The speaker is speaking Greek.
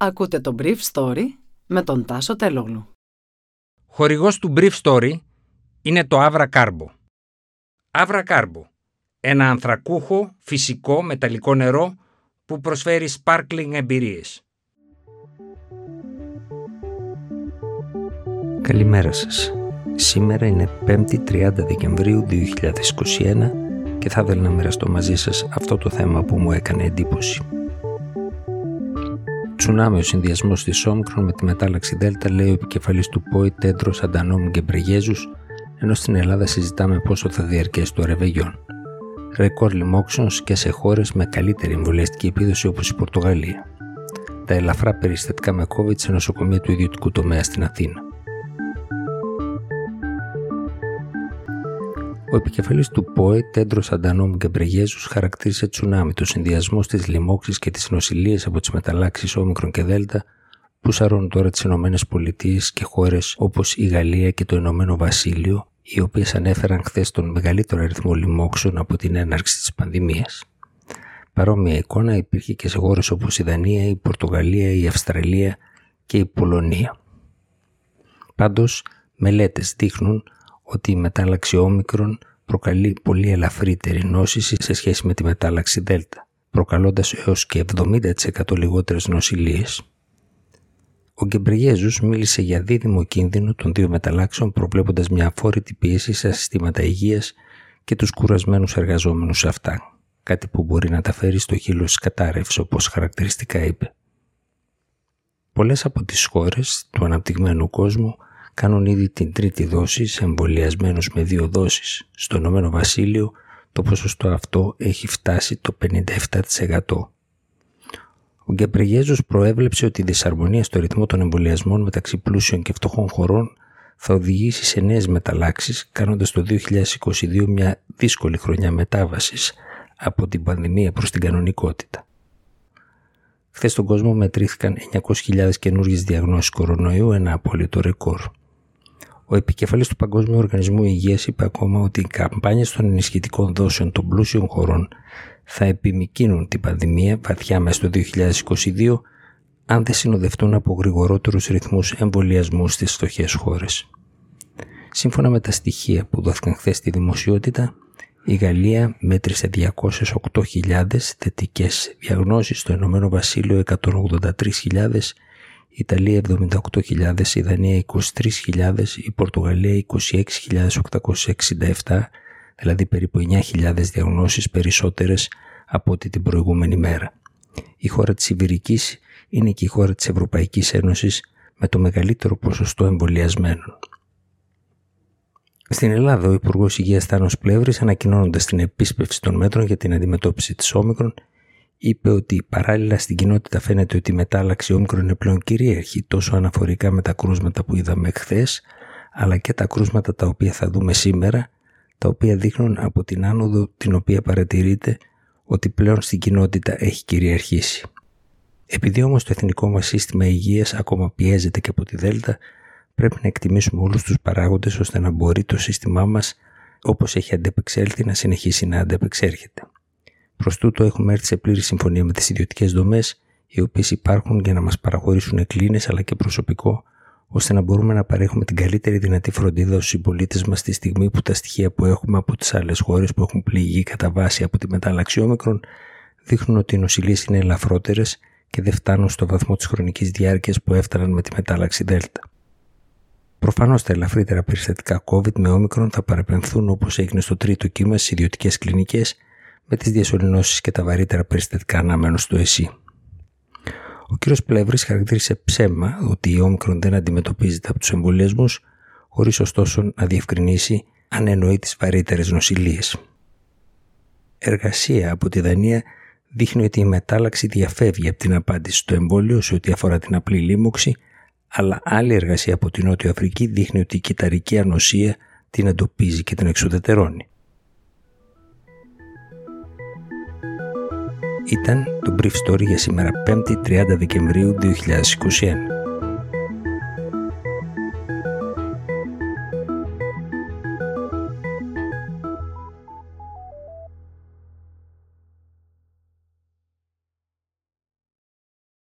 Ακούτε το Brief Story με τον Τάσο Τελόγλου. Χορηγός του Brief Story είναι το Avra Carbo. Avra Carbo, ένα ανθρακούχο, φυσικό, μεταλλικό νερό που προσφέρει sparkling εμπειρίες. Καλημέρα σας. Σήμερα είναι 5η 30 Δεκεμβρίου 2021 και θα ήθελα να μοιραστώ μαζί σας αυτό το θέμα που μου έκανε εντύπωση. Τσουνάμι ο συνδυασμός της Όμικρον με τη μετάλλαξη Δέλτα, λέει ο επικεφαλής του ΠΟΗ Τέντρος Αντανόμου Γκεμπρεγέζους, ενώ στην Ελλάδα συζητάμε πόσο θα διαρκέσει το ρεβεγιόν. Ρεκόρ λοιμόξεων και σε χώρες με καλύτερη εμβολιαστική επίδοση όπως η Πορτογαλία. Τα ελαφρά περιστατικά με COVID σε νοσοκομεία του ιδιωτικού τομέα στην Αθήνα. Ο επικεφαλής του ΠΟΕ, Τέντρος Αντανόμ Γκεμπρεγέζους, χαρακτήρισε τσουνάμι το συνδυασμό της λοιμώξη και της νοσηλείας από τις μεταλλάξεις Όμικρον και Δέλτα που σαρώνουν τώρα τις ΗΠΑ και χώρες όπως η Γαλλία και το Ηνωμένο Βασίλειο, οι οποίες ανέφεραν χθες τον μεγαλύτερο αριθμό λοιμόξεων από την έναρξη της πανδημίας. Παρόμοια εικόνα υπήρχε και σε χώρες όπως η Δανία, η Πορτογαλία, η Αυστραλία και η Πολωνία. Πάντως, μελέτες δείχνουν ότι η μετάλλαξη όμικρον προκαλεί πολύ ελαφρύτερη νόσηση σε σχέση με τη μετάλλαξη δέλτα, προκαλώντας έως και 70% λιγότερες νοσηλίες. Ο Γκεμπριγέζους μίλησε για δίδυμο κίνδυνο των δύο μεταλλάξεων προβλέποντας μια αφόρητη πίεση σε συστήματα υγείας και τους κουρασμένους εργαζόμενους σε αυτά, κάτι που μπορεί να τα φέρει στο χείλο της κατάρρευσης όπως χαρακτηριστικά είπε. Πολλές από τις χώρες του αναπτυγμένου κόσμου κάνουν ήδη την τρίτη δόση σε εμβολιασμένους με δύο δόσεις. Στο Ηνωμένο Βασίλειο το ποσοστό αυτό έχει φτάσει το 57%. Ο Γκεμπρεγέζος προέβλεψε ότι η δυσαρμονία στο ρυθμό των εμβολιασμών μεταξύ πλούσιων και φτωχών χωρών θα οδηγήσει σε νέες μεταλλάξεις, κάνοντας το 2022 μια δύσκολη χρονιά μετάβασης από την πανδημία προς την κανονικότητα. Χθες στον κόσμο μετρήθηκαν 900.000 καινούργιες διαγνώσεις κορονοϊού, ένα απόλυτο ρεκόρ. Ο επικεφαλής του Παγκόσμιου Οργανισμού Υγείας είπε ακόμα ότι οι καμπάνιες των ενισχυτικών δόσεων των πλούσιων χωρών θα επιμηκύνουν την πανδημία βαθιά μέσα στο 2022 αν δεν συνοδευτούν από γρηγορότερους ρυθμούς εμβολιασμού στις φτωχές χώρες. Σύμφωνα με τα στοιχεία που δόθηκαν χθες στη δημοσιότητα, η Γαλλία μέτρησε 208.000 θετικές διαγνώσεις, στο Ηνωμένο Βασίλειο 183.000 η Ιταλία 78.000, η Δανία 23.000, η Πορτογαλία 26.867, δηλαδή περίπου 9.000 διαγνώσεις περισσότερες από ό,τι την προηγούμενη μέρα. Η χώρα της Ιβηρικής είναι και η χώρα της Ευρωπαϊκής Ένωσης με το μεγαλύτερο ποσοστό εμβολιασμένων. Στην Ελλάδα, ο Υπουργός Υγείας Τάνο Πλεύρης, ανακοινώνοντας την επίσπευση των μέτρων για την αντιμετώπιση της Όμικρον, είπε ότι παράλληλα στην κοινότητα φαίνεται ότι η μετάλλαξη όμικρον είναι πλέον κυρίαρχη τόσο αναφορικά με τα κρούσματα που είδαμε χθες, αλλά και τα κρούσματα τα οποία θα δούμε σήμερα, τα οποία δείχνουν από την άνοδο την οποία παρατηρείται ότι πλέον στην κοινότητα έχει κυριαρχήσει. Επειδή όμως το εθνικό μας σύστημα υγείας ακόμα πιέζεται και από τη Δέλτα, πρέπει να εκτιμήσουμε όλους τους παράγοντες ώστε να μπορεί το σύστημά μας όπως έχει αντεπεξέλθει να συνεχίσει να αντεπεξέρχεται. Προς τούτο, έχουμε έρθει σε πλήρη συμφωνία με τις ιδιωτικές δομές, οι οποίες υπάρχουν για να μας παραχωρήσουν κλίνες αλλά και προσωπικό, ώστε να μπορούμε να παρέχουμε την καλύτερη δυνατή φροντίδα στους συμπολίτες μας τη στιγμή που τα στοιχεία που έχουμε από τις άλλες χώρες που έχουν πληγεί κατά βάση από τη μετάλλαξη όμικρον δείχνουν ότι οι νοσηλίες είναι ελαφρότερες και δεν φτάνουν στο βαθμό της χρονικής διάρκειας που έφταναν με τη μετάλλαξη Δέλτα. Προφανώς τα ελαφρύτερα περιστατικά COVID με όμικρον θα παραπεμφθούν όπως έγινε στο τρίτο κύμα στις ιδιωτικές κλινικές με τις διασωληνώσεις και τα βαρύτερα περιστατικά αναμένουν στο ΕΣΥ. Ο κ. Πλεύρης χαρακτήρισε ψέμα ότι η όμικρον δεν αντιμετωπίζεται από τους εμβολιασμούς, χωρίς ωστόσο να διευκρινίσει αν εννοεί τις βαρύτερες νοσηλίες. Εργασία από τη Δανία δείχνει ότι η μετάλλαξη διαφεύγει από την απάντηση στο εμβόλιο σε ό,τι αφορά την απλή λίμωξη, αλλά άλλη εργασία από την Νότια Αφρική δείχνει ότι η κυταρική ανοσία την εντοπίζει και την εξουδετερώνει. Ήταν το Brief Story για σήμερα 5η 30 Δεκεμβρίου 2021.